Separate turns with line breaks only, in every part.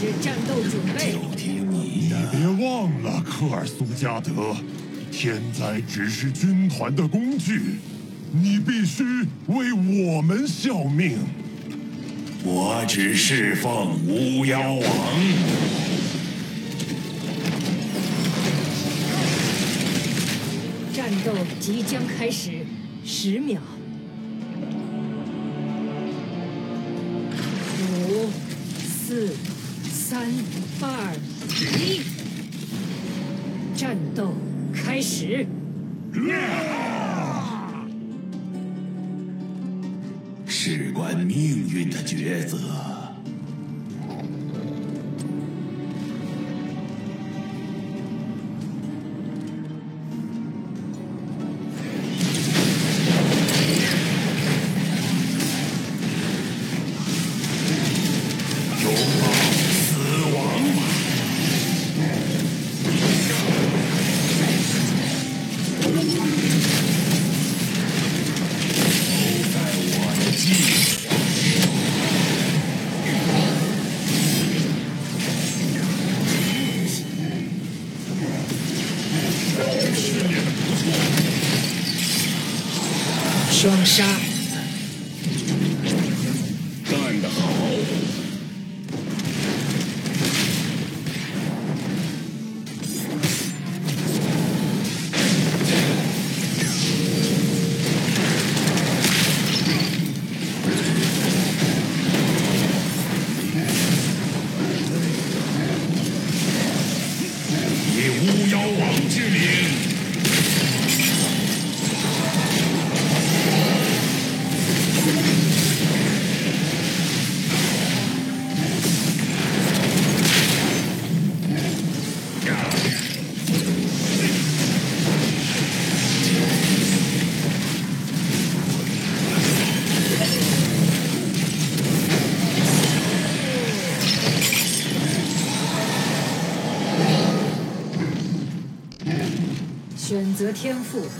始战斗准备。
就听你的。
别忘了，科尔苏加德，天灾只是军团的工具，你必须为我们效命。
我只侍奉巫妖王。
战斗即将开始，十秒。五、四、三、二、一，战斗开始！
事关命运的抉择。
择天赋。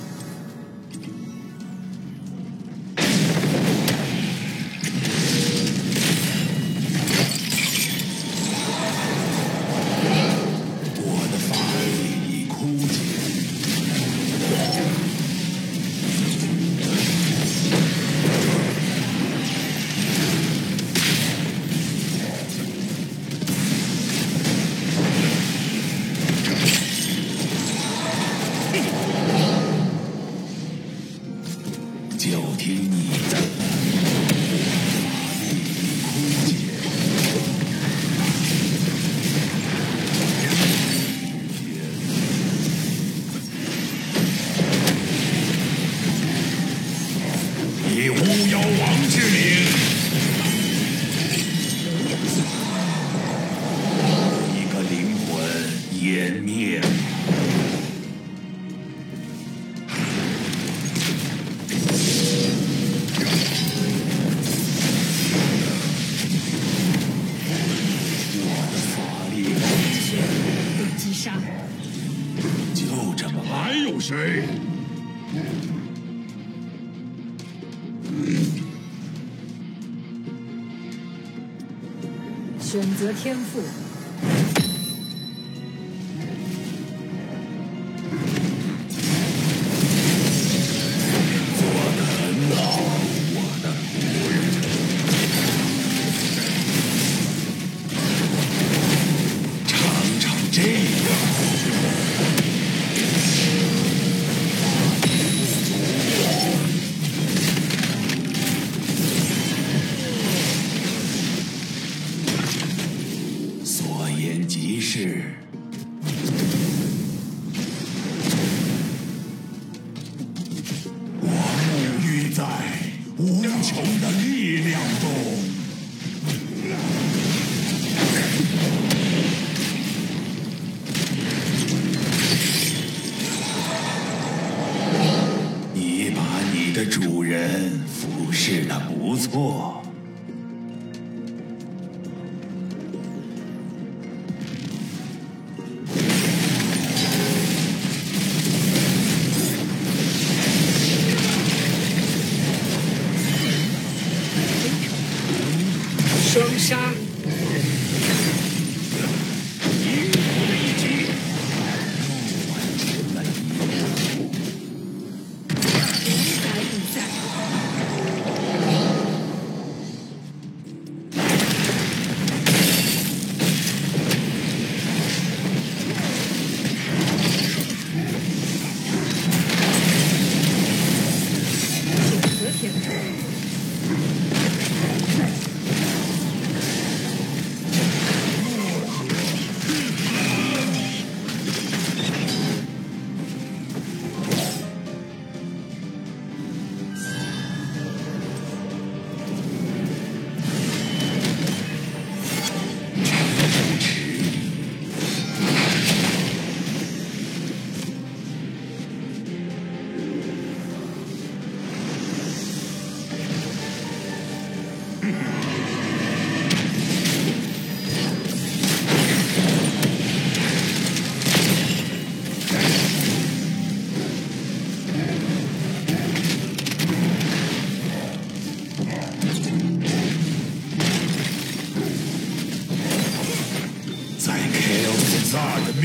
天赋。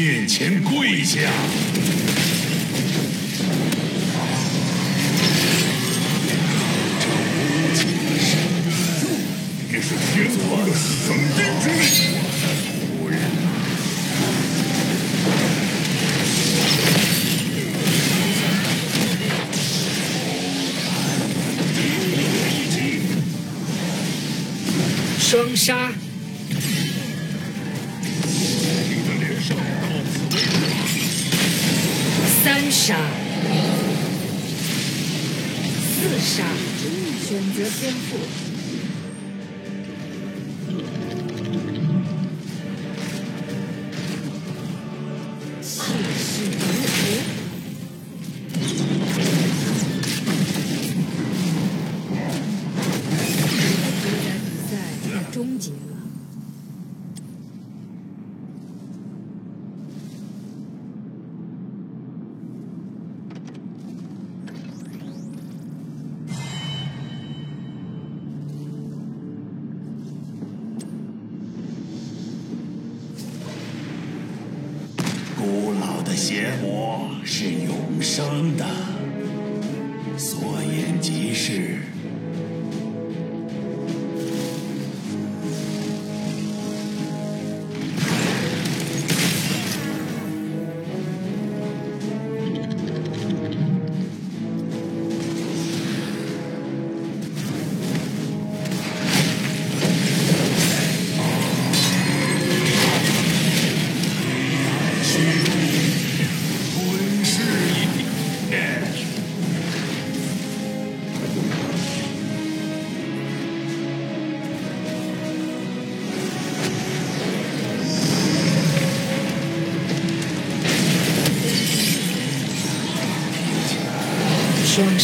面前跪下。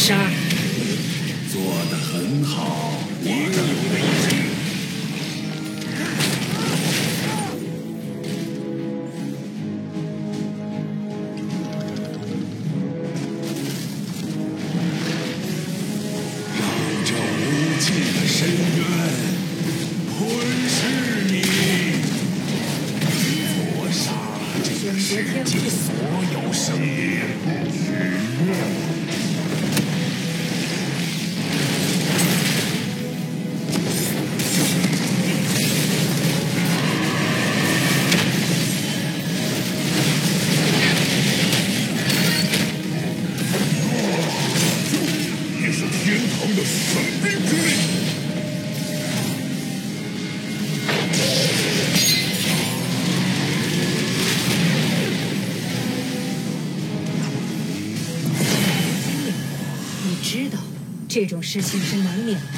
shine. 这种事情是难免的。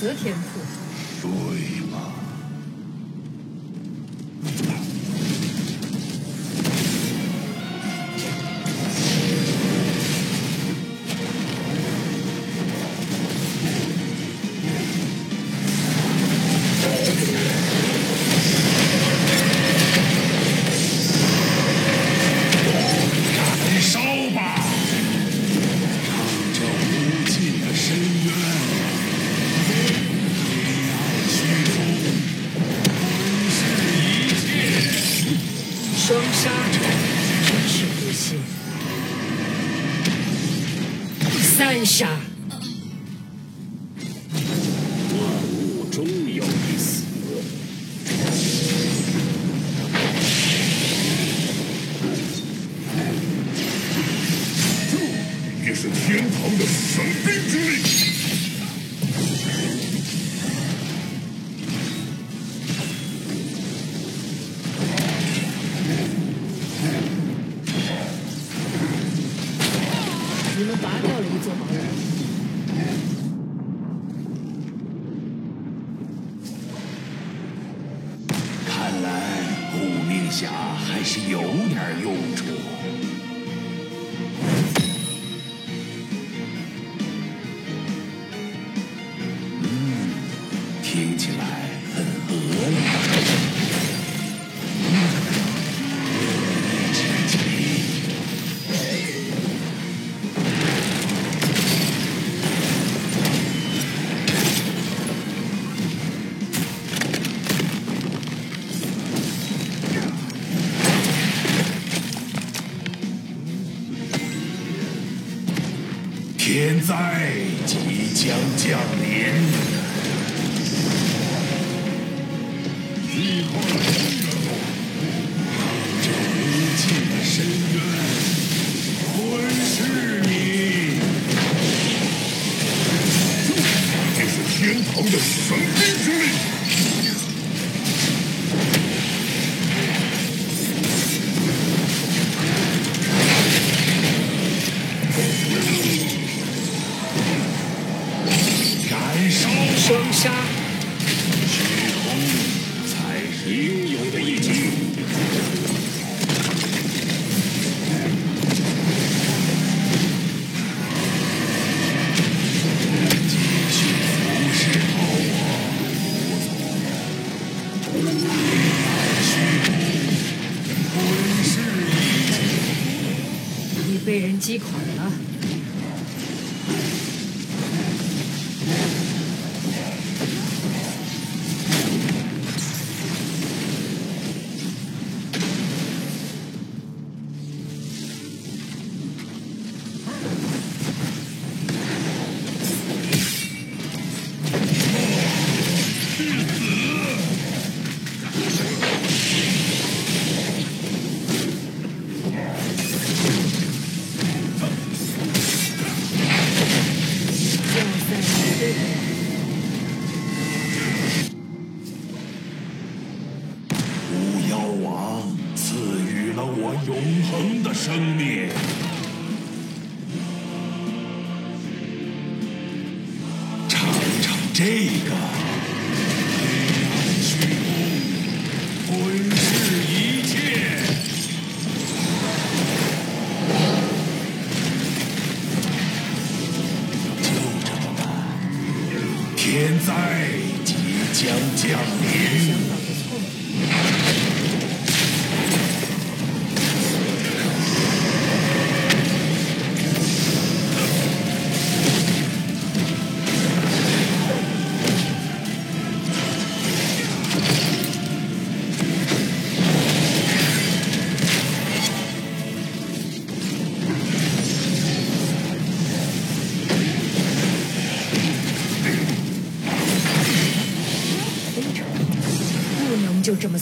磁铁三
天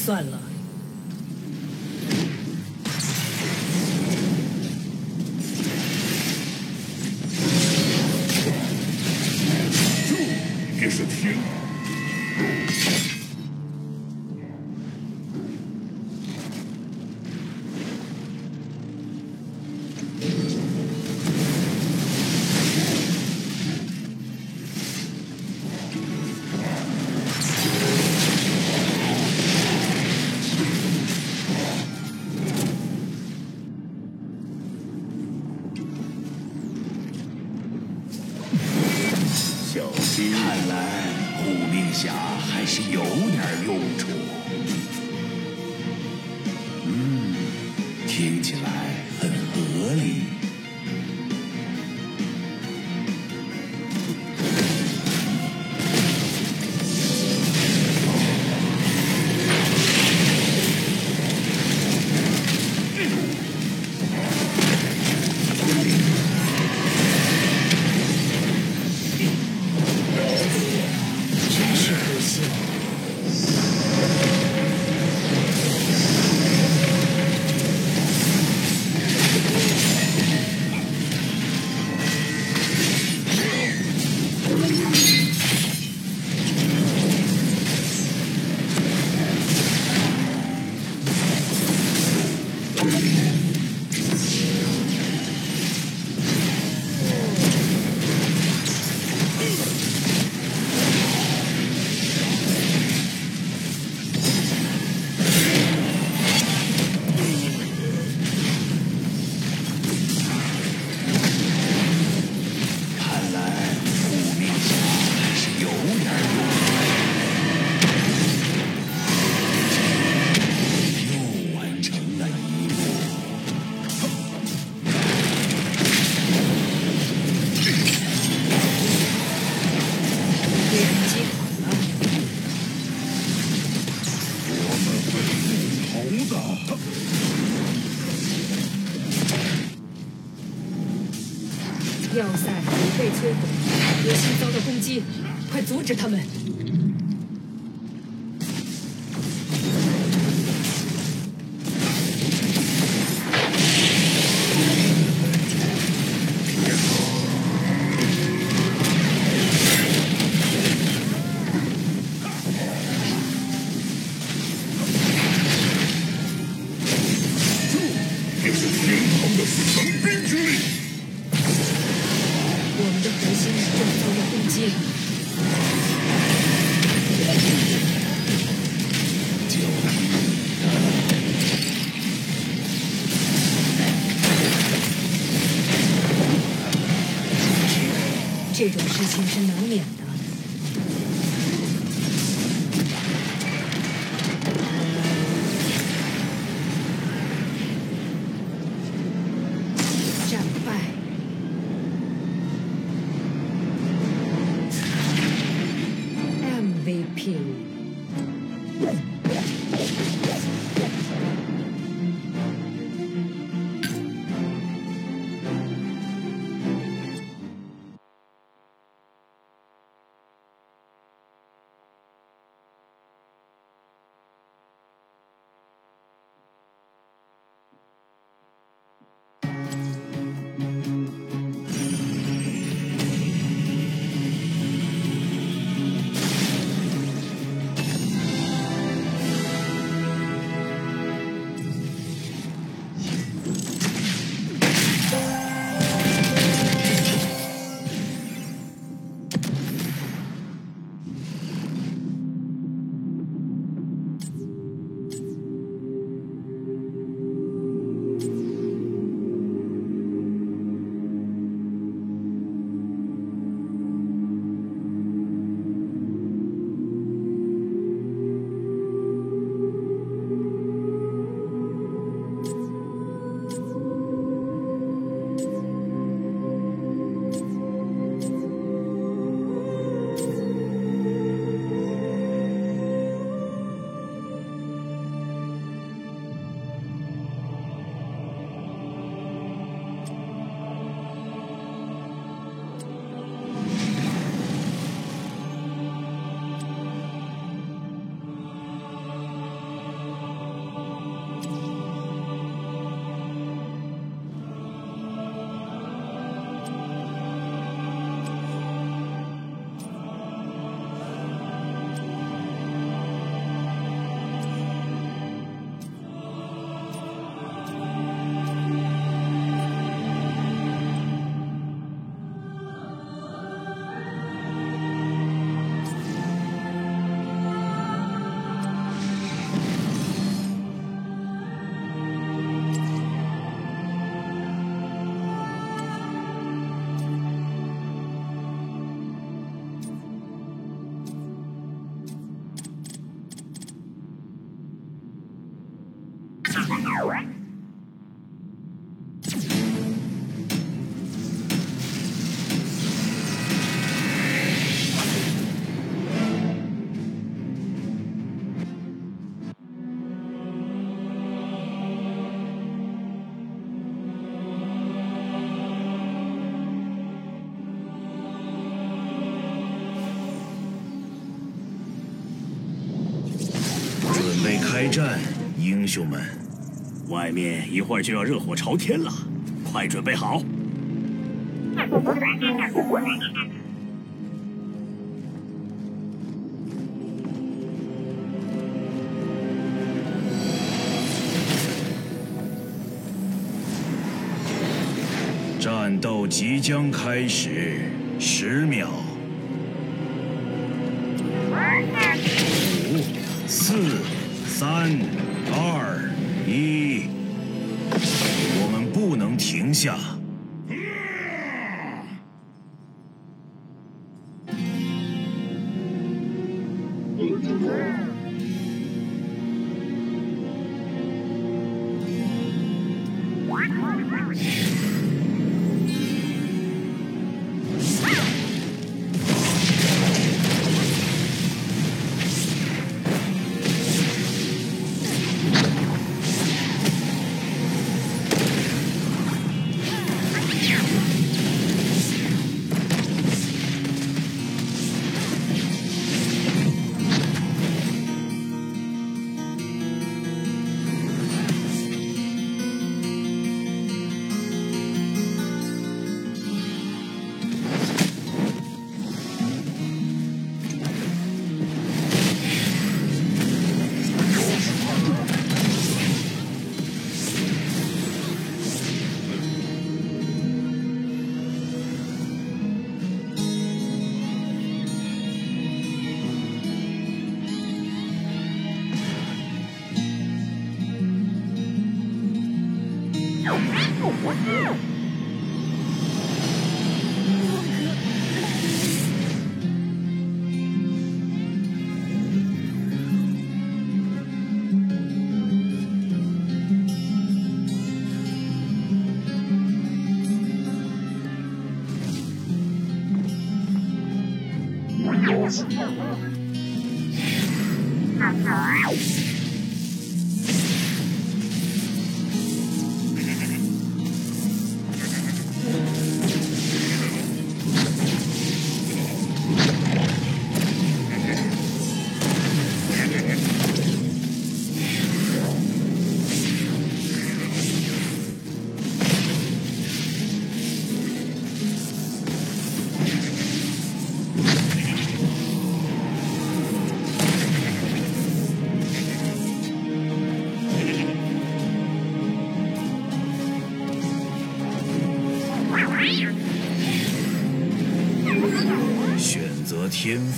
算了。
开战，英雄们！
外面一会儿就要热火朝天了，快准备好！
战斗即将开始，十秒。五、四、三、二、一，我们不能停下。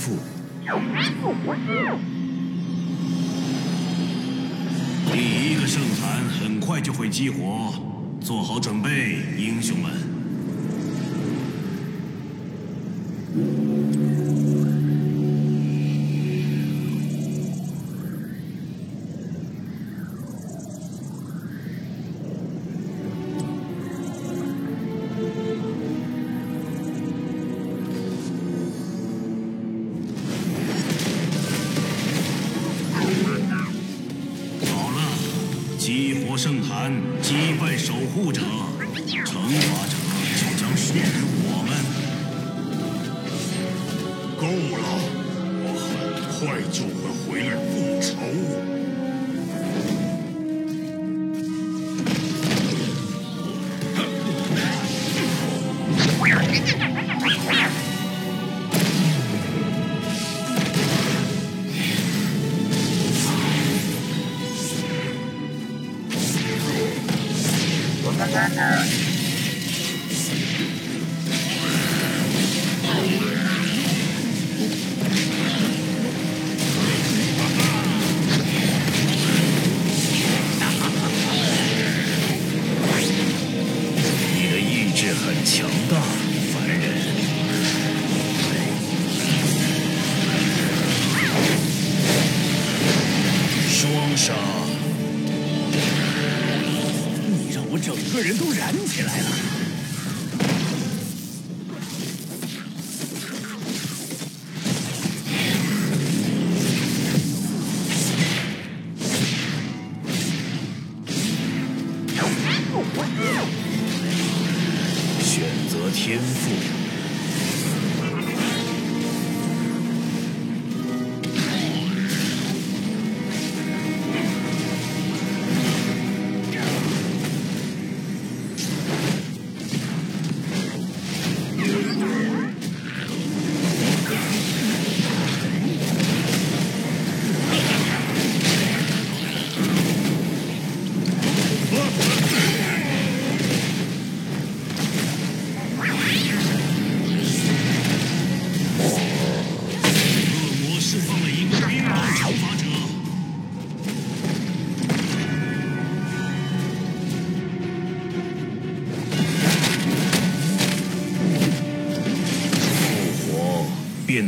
复。第一个圣坛很快就会激活，做好准备，英雄们！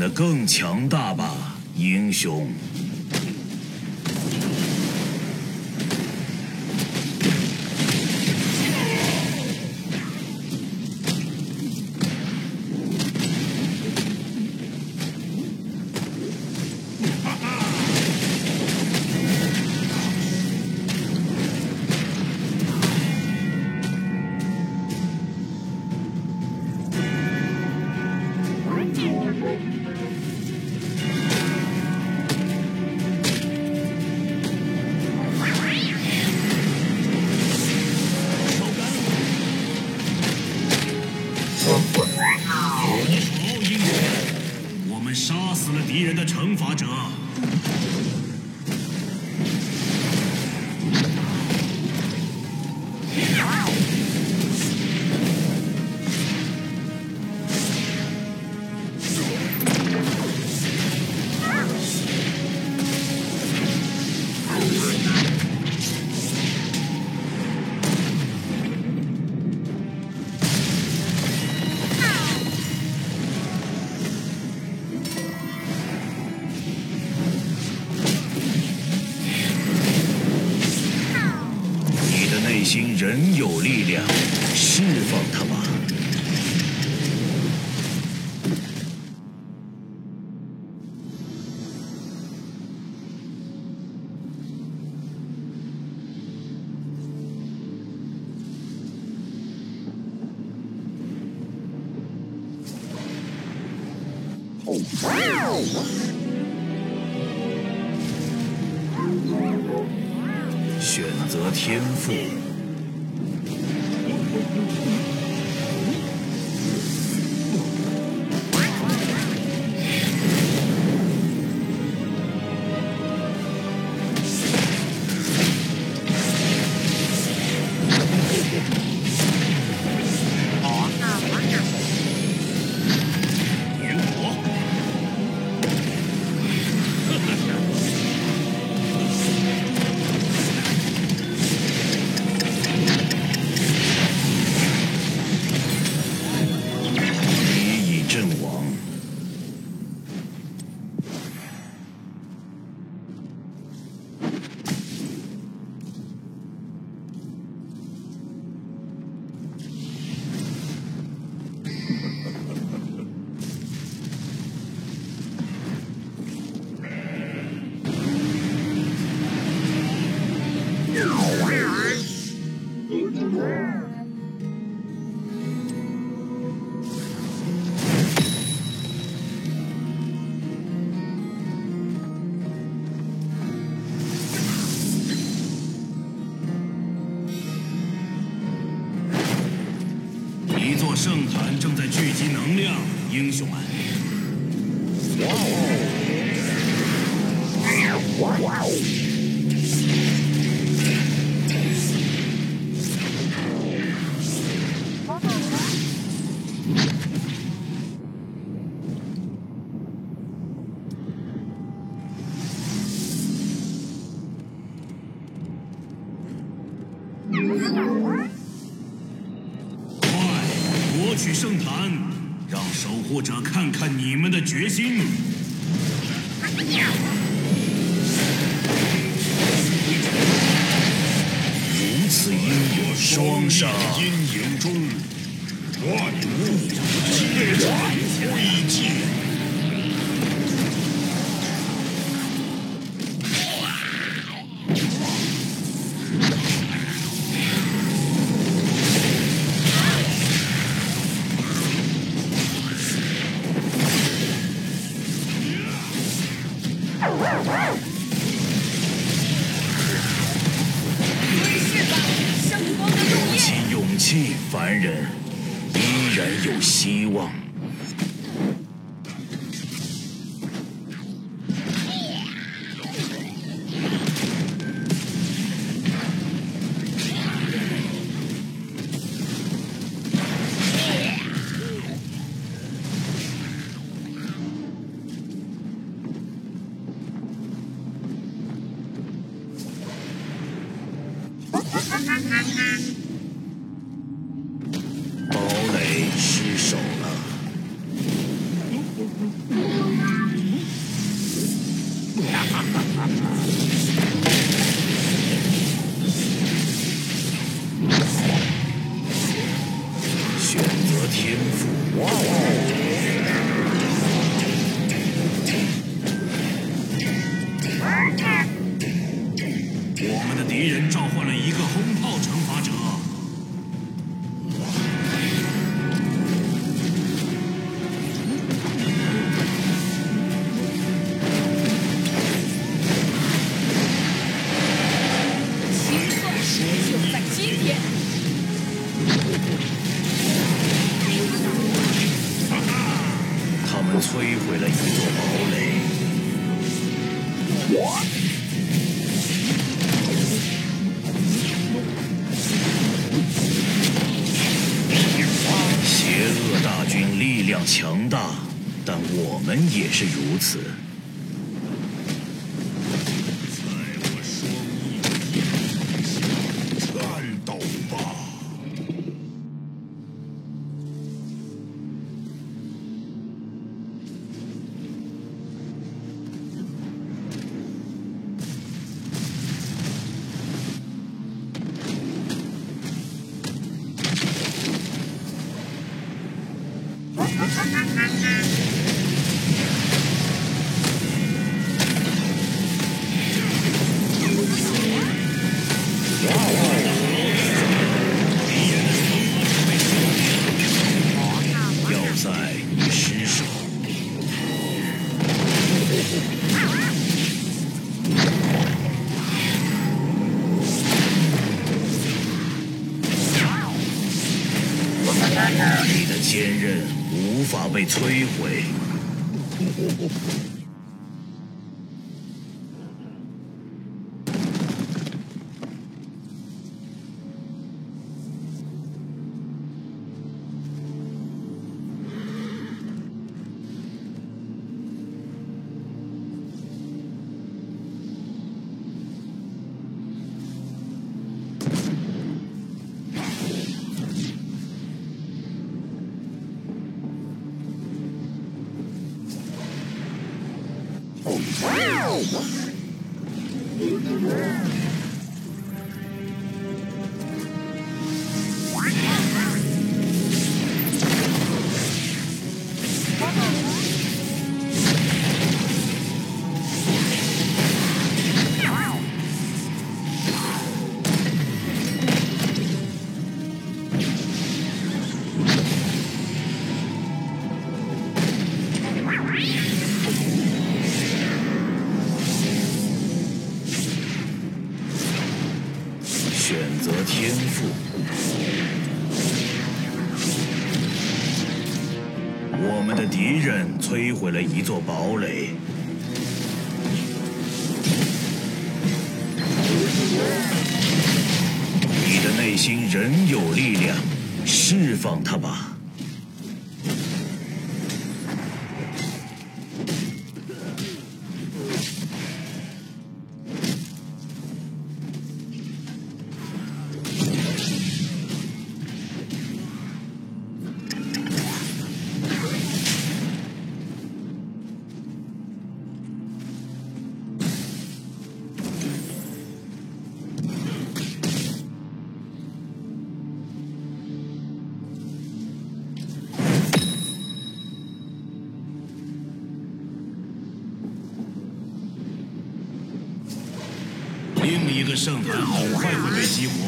的更强大吧英雄。英雄啊是如此。被摧毁。摧毁了一座堡垒。圣坛很快会被激活，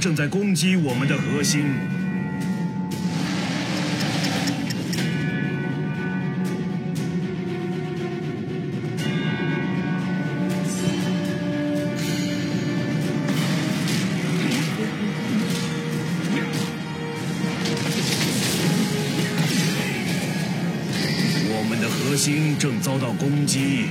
正在攻击我们的核心。我们的核心正遭到攻击。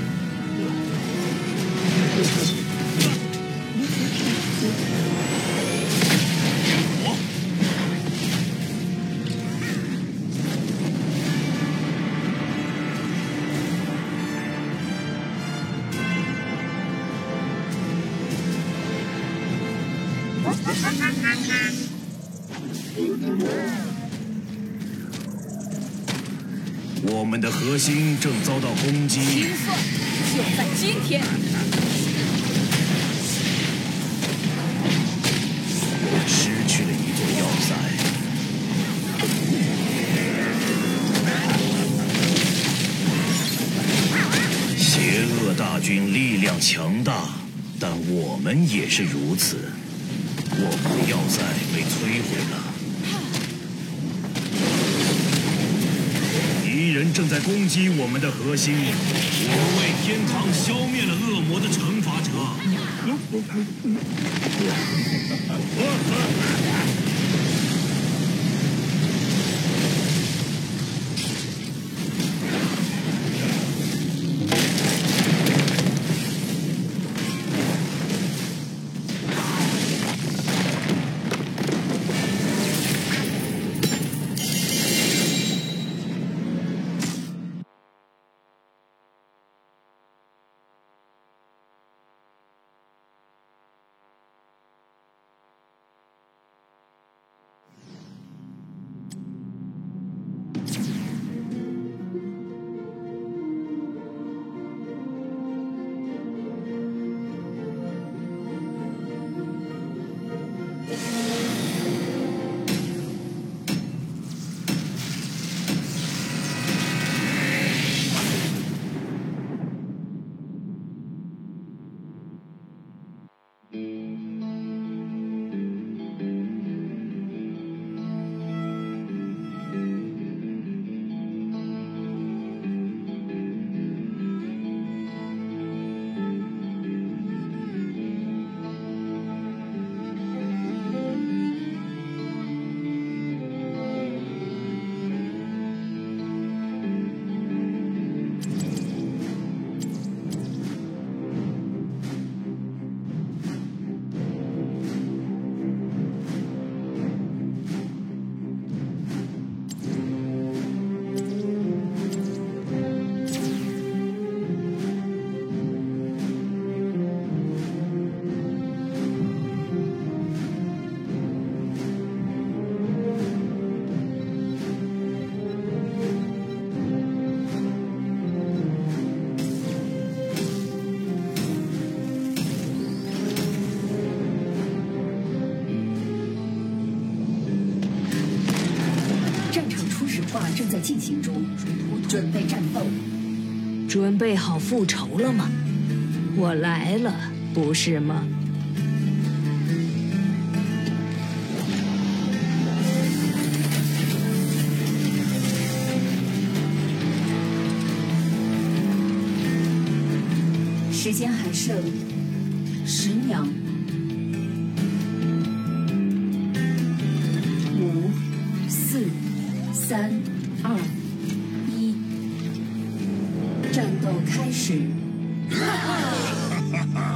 们的核心正遭到攻击。
清算就在今天。
失去了一座要塞。邪恶大军力量强大，但我们也是如此。攻击我们的核心，我们为天堂消灭了恶魔的惩罚者。
正在进行中，准备战斗。
准备好复仇了吗？我来了，不是吗？
时间还剩。开始。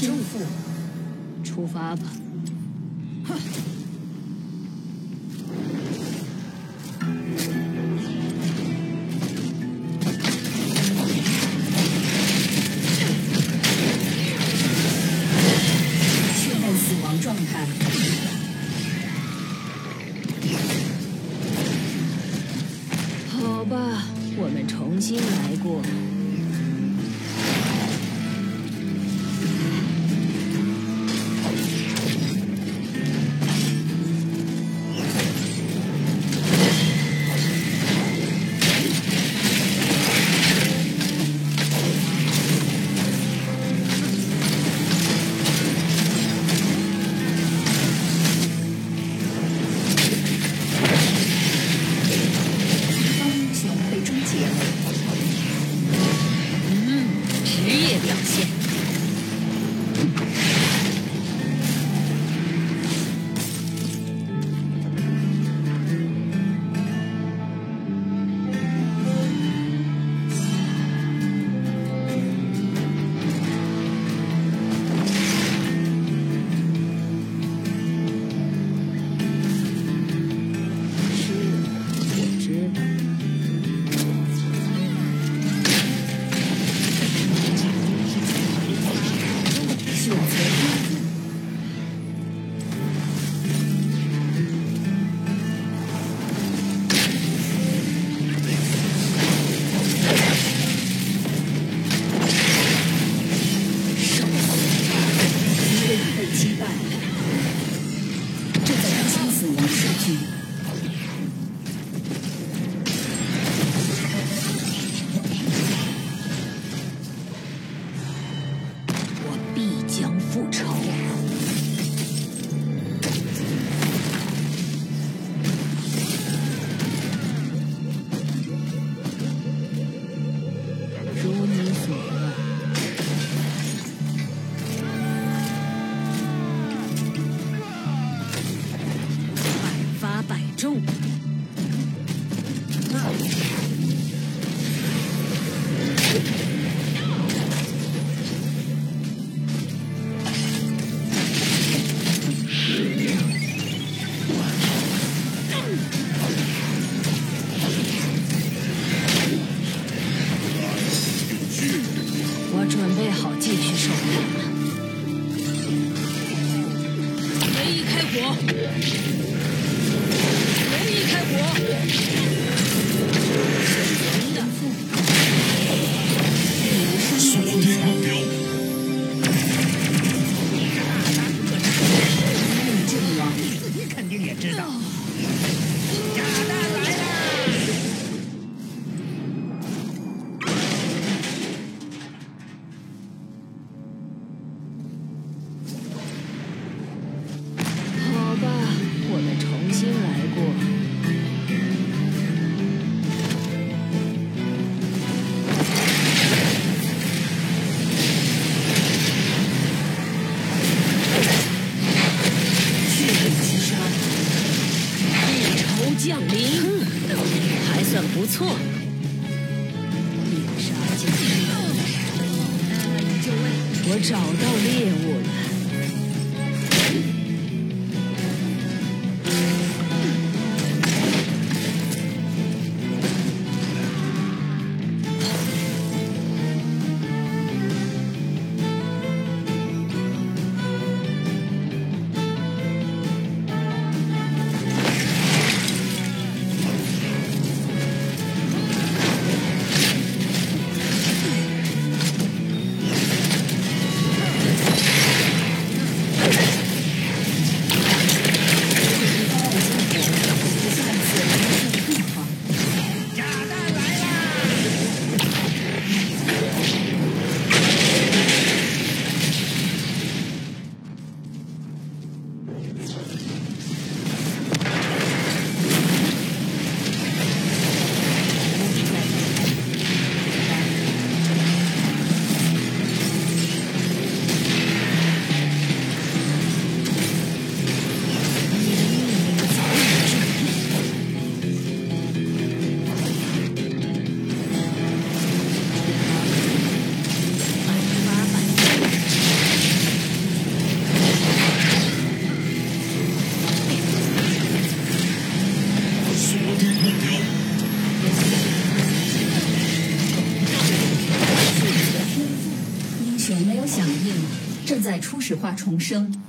束缚
出发吧。职业表现。错，猎
杀
奖励，就为我找到猎物。
使画重生。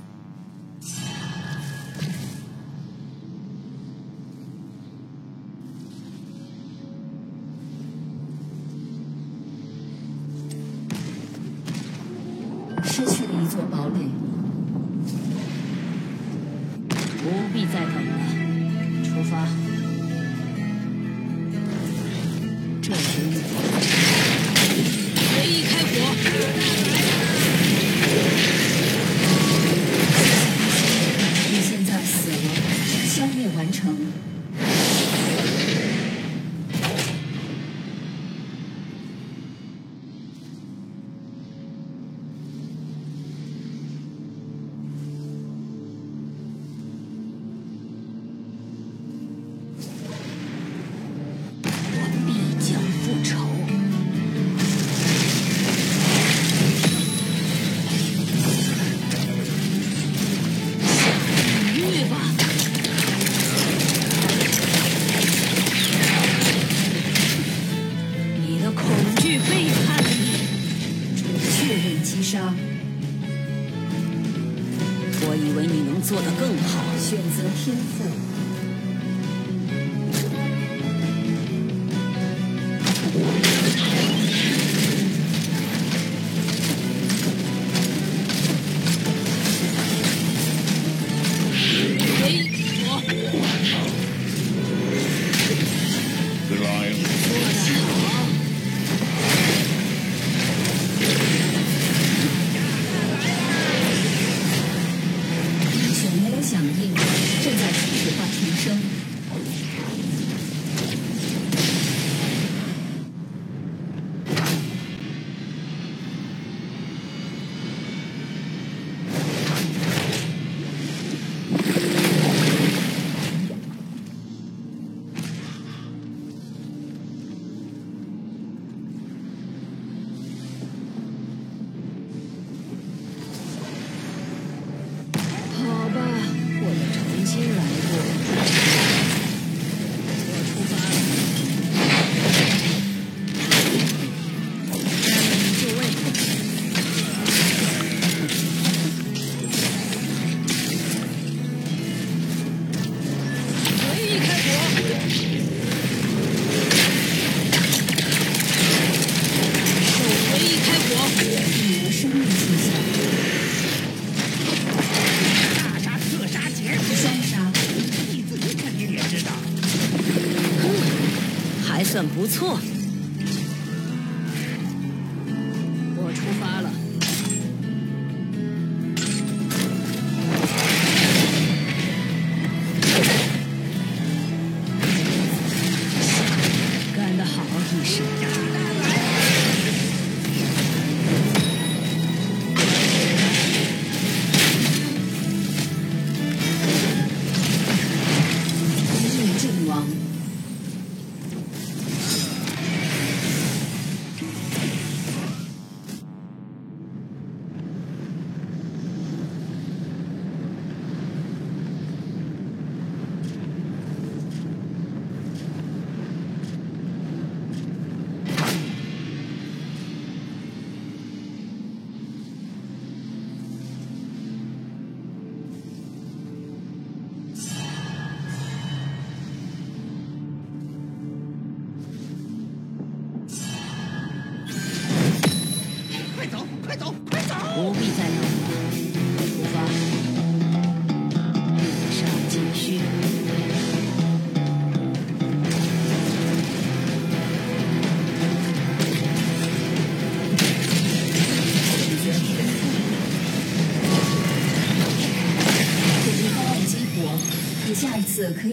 错。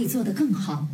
做得更好。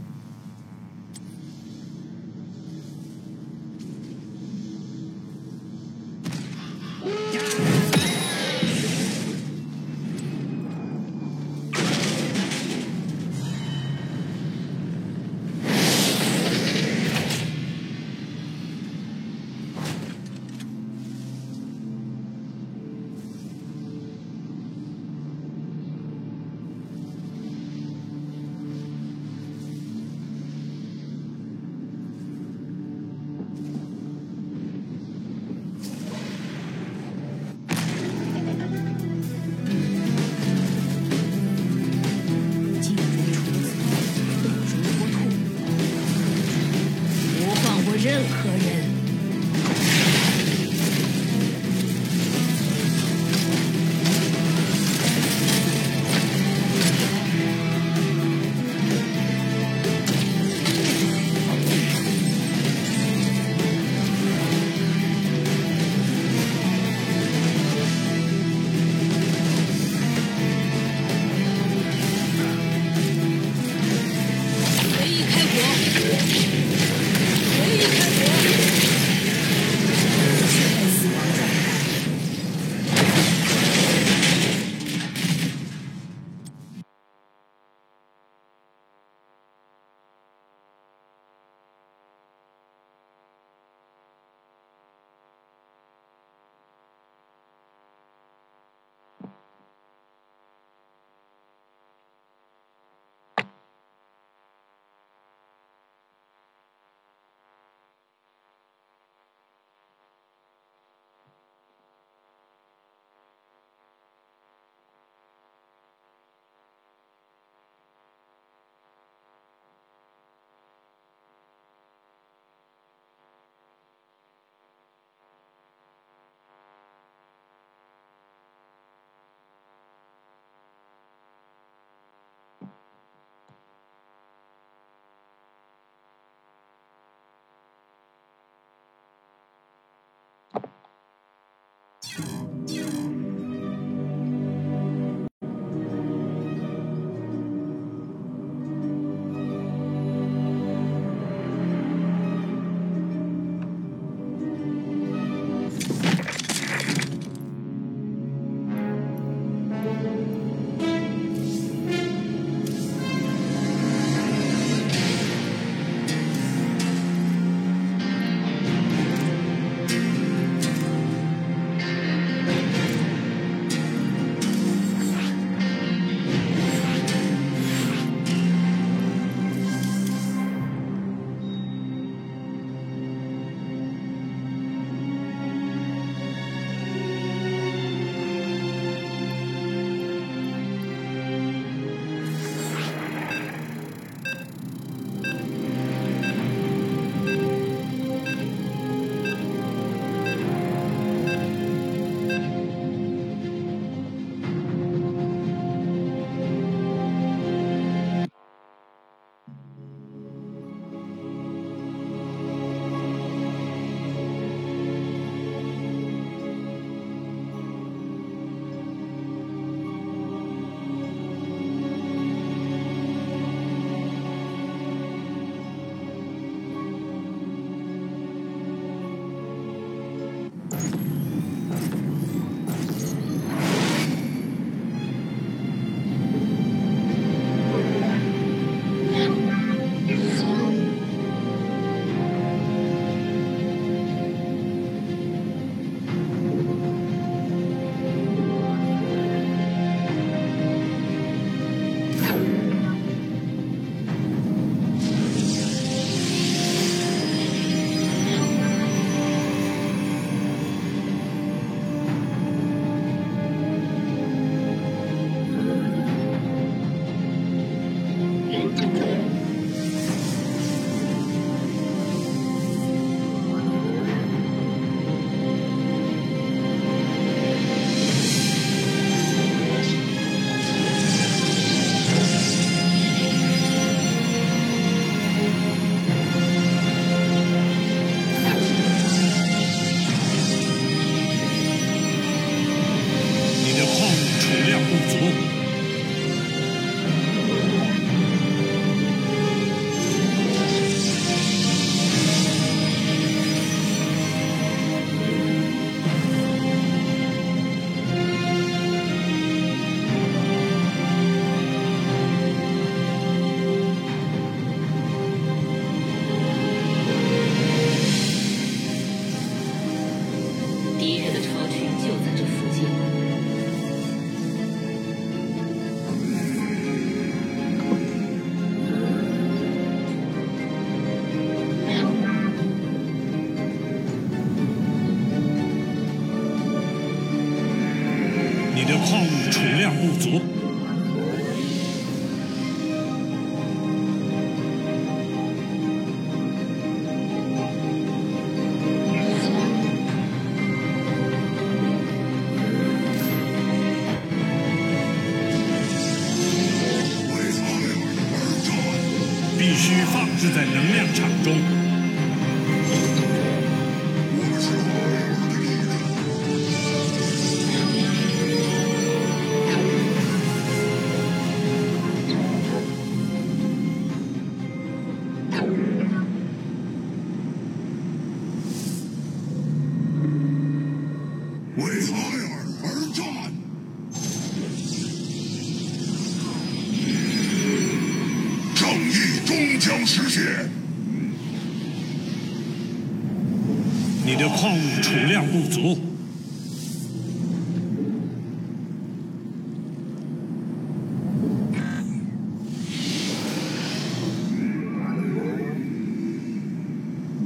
量不足。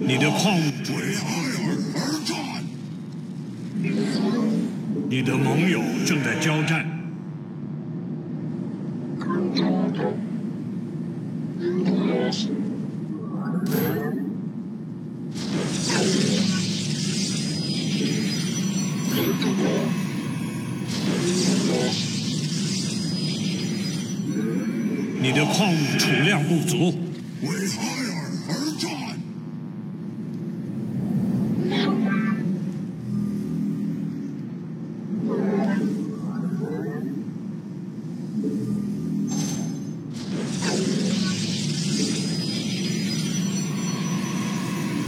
你的矿物
主而战，
你的盟友正在交战。血量不足，
为孩儿而战。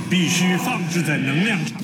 必须放置在能量场。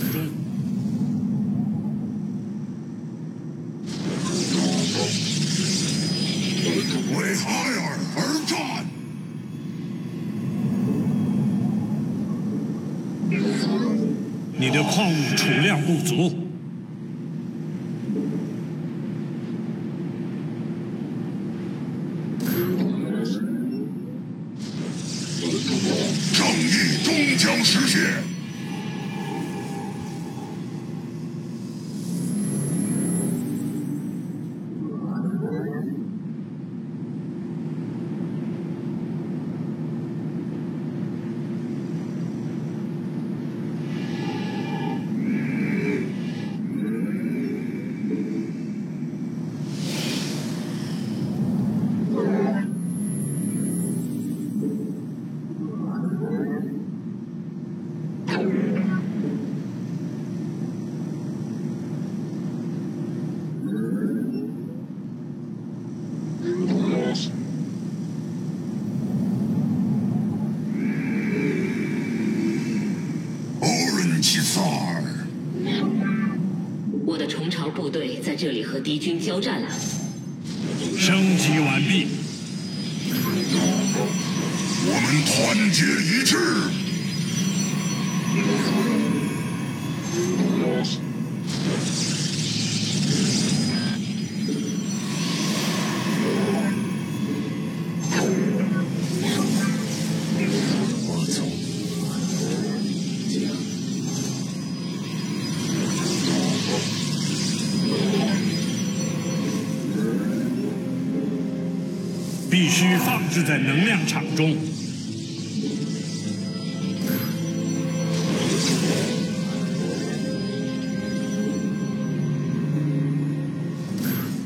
必须放置在能量场中。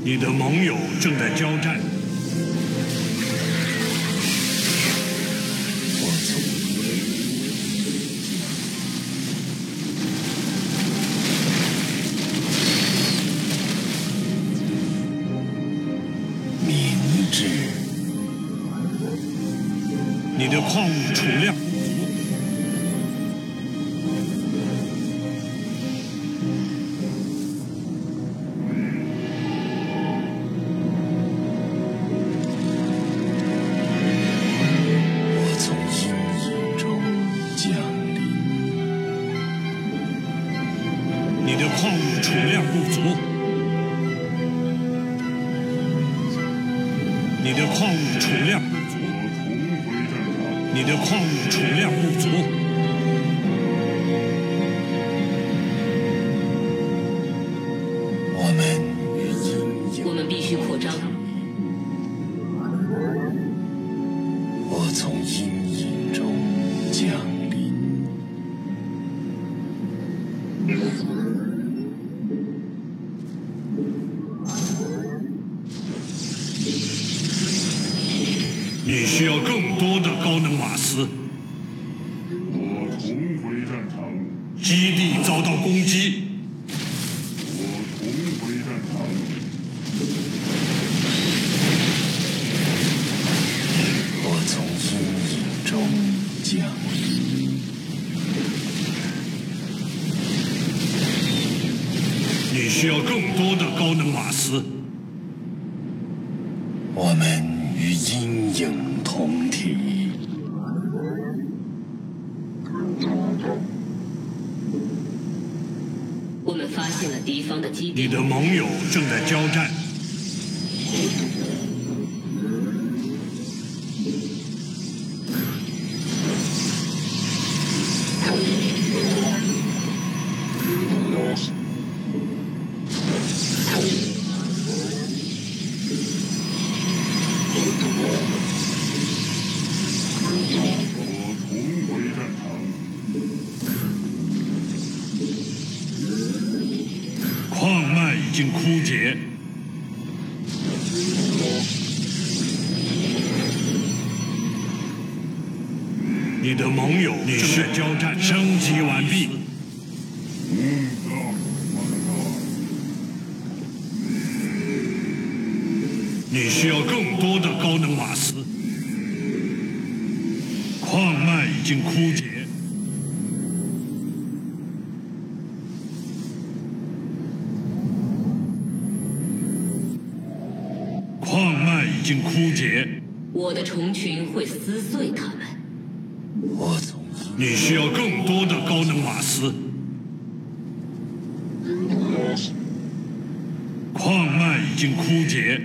你的盟友正在交战。经枯竭。你的盟友正在交战，升级完毕。铁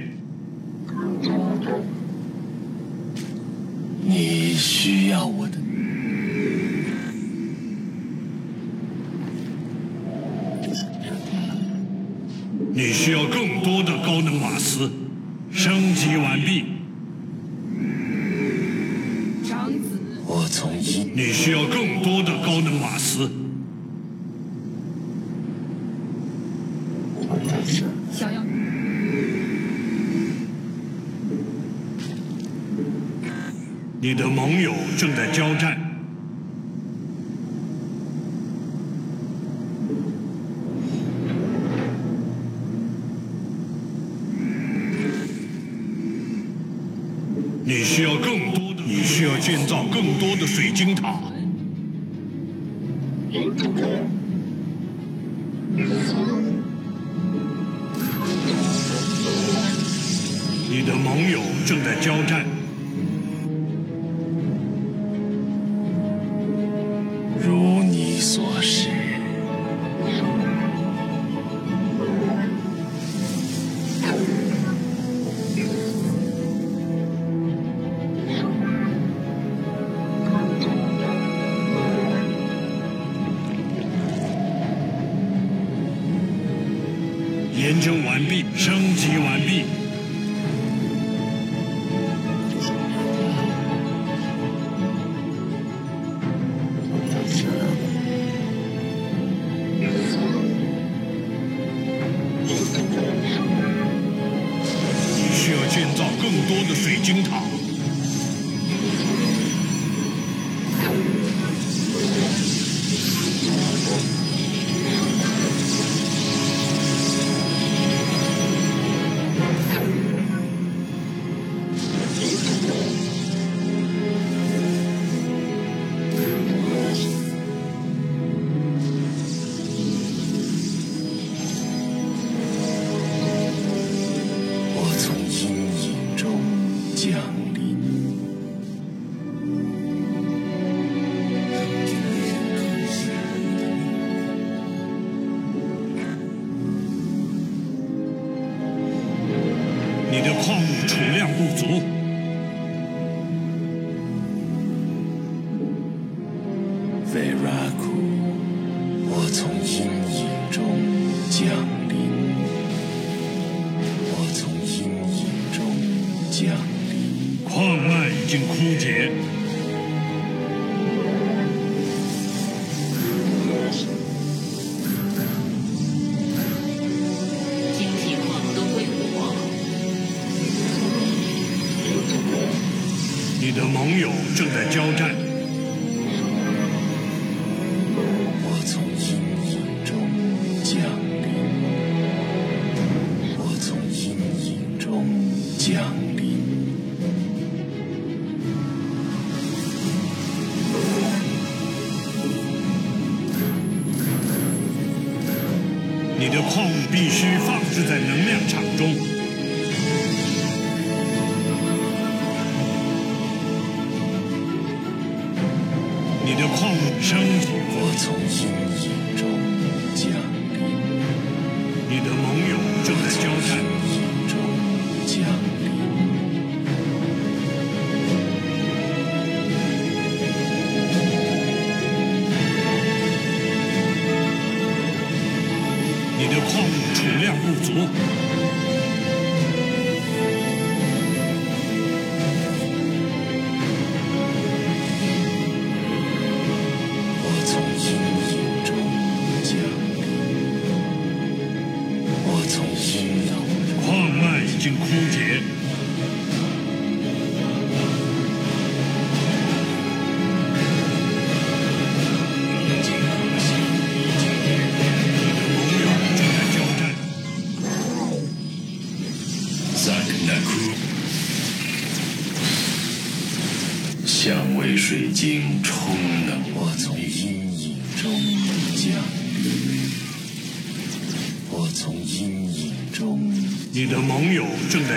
并枯竭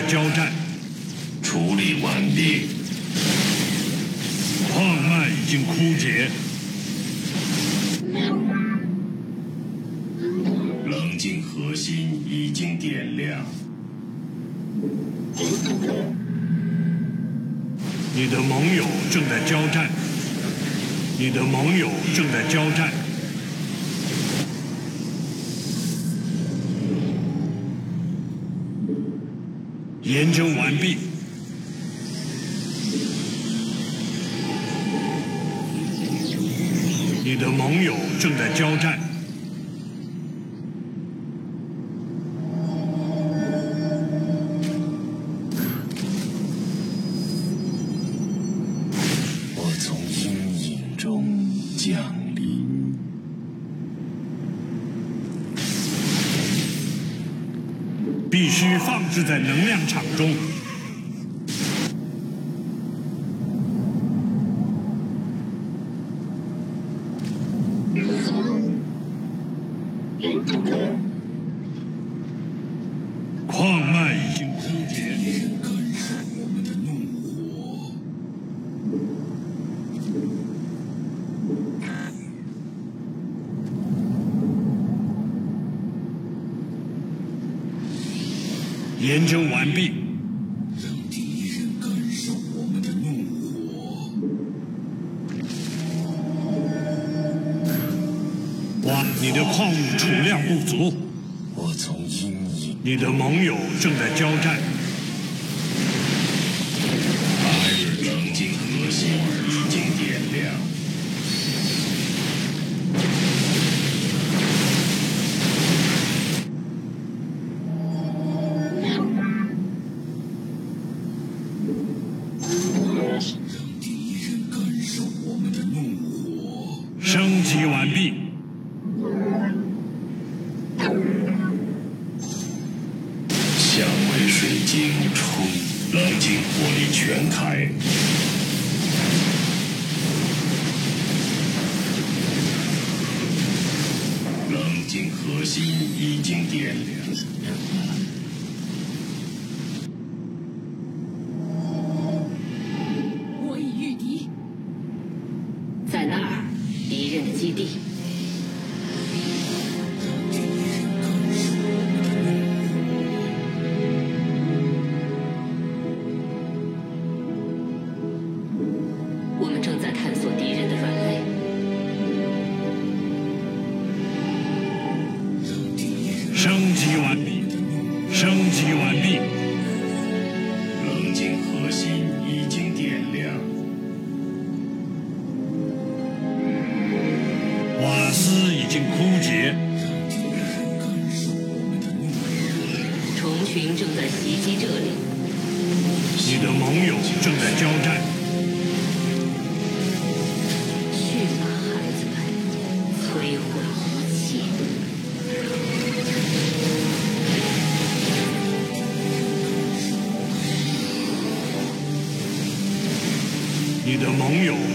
交战，
处理完毕。
矿脉已经枯竭，
冷静核心已经点亮，
你的盟友正在交战，你的盟友正在交战。研究完毕。你的盟友正在交战，是在能量场中。完毕。哇，你的矿物储量不足，
我从阴影。
你的盟友正在交战，毕。
相位水晶充，冷静火力全开，冷静核心已经点亮。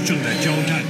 正在交战。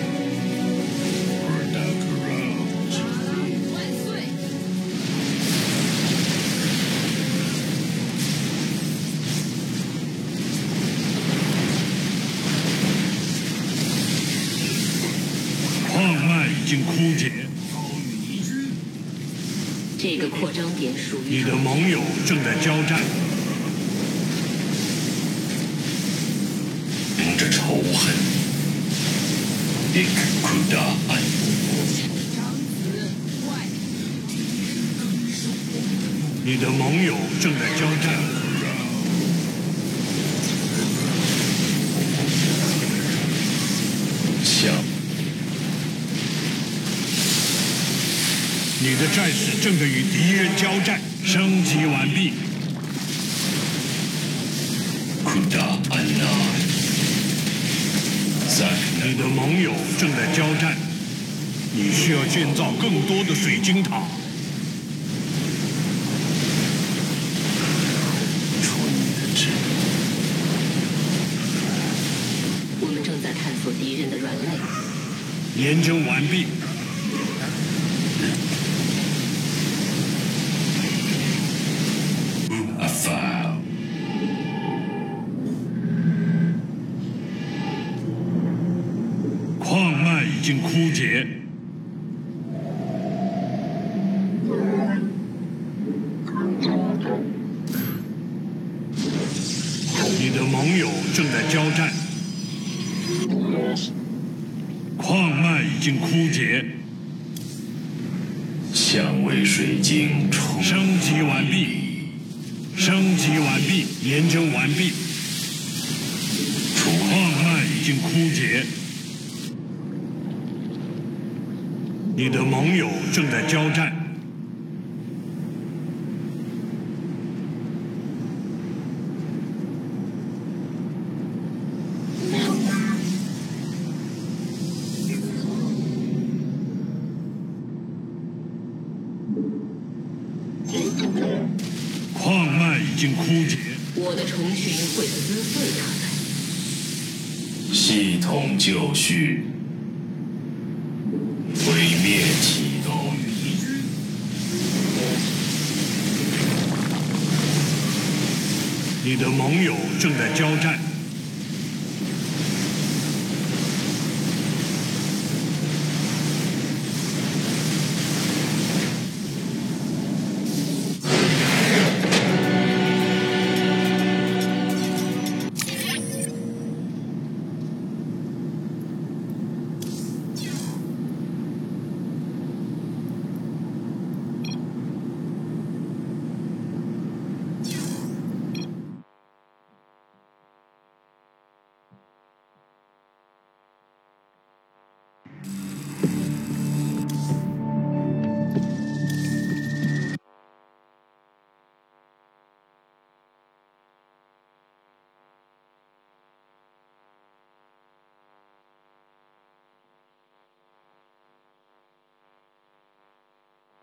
开始，正在与敌人交战，升级完毕。你的盟友正在交战，你需要建造更多的水晶塔。
出你的指。
我们正在探索敌人的软肋。
验证完毕。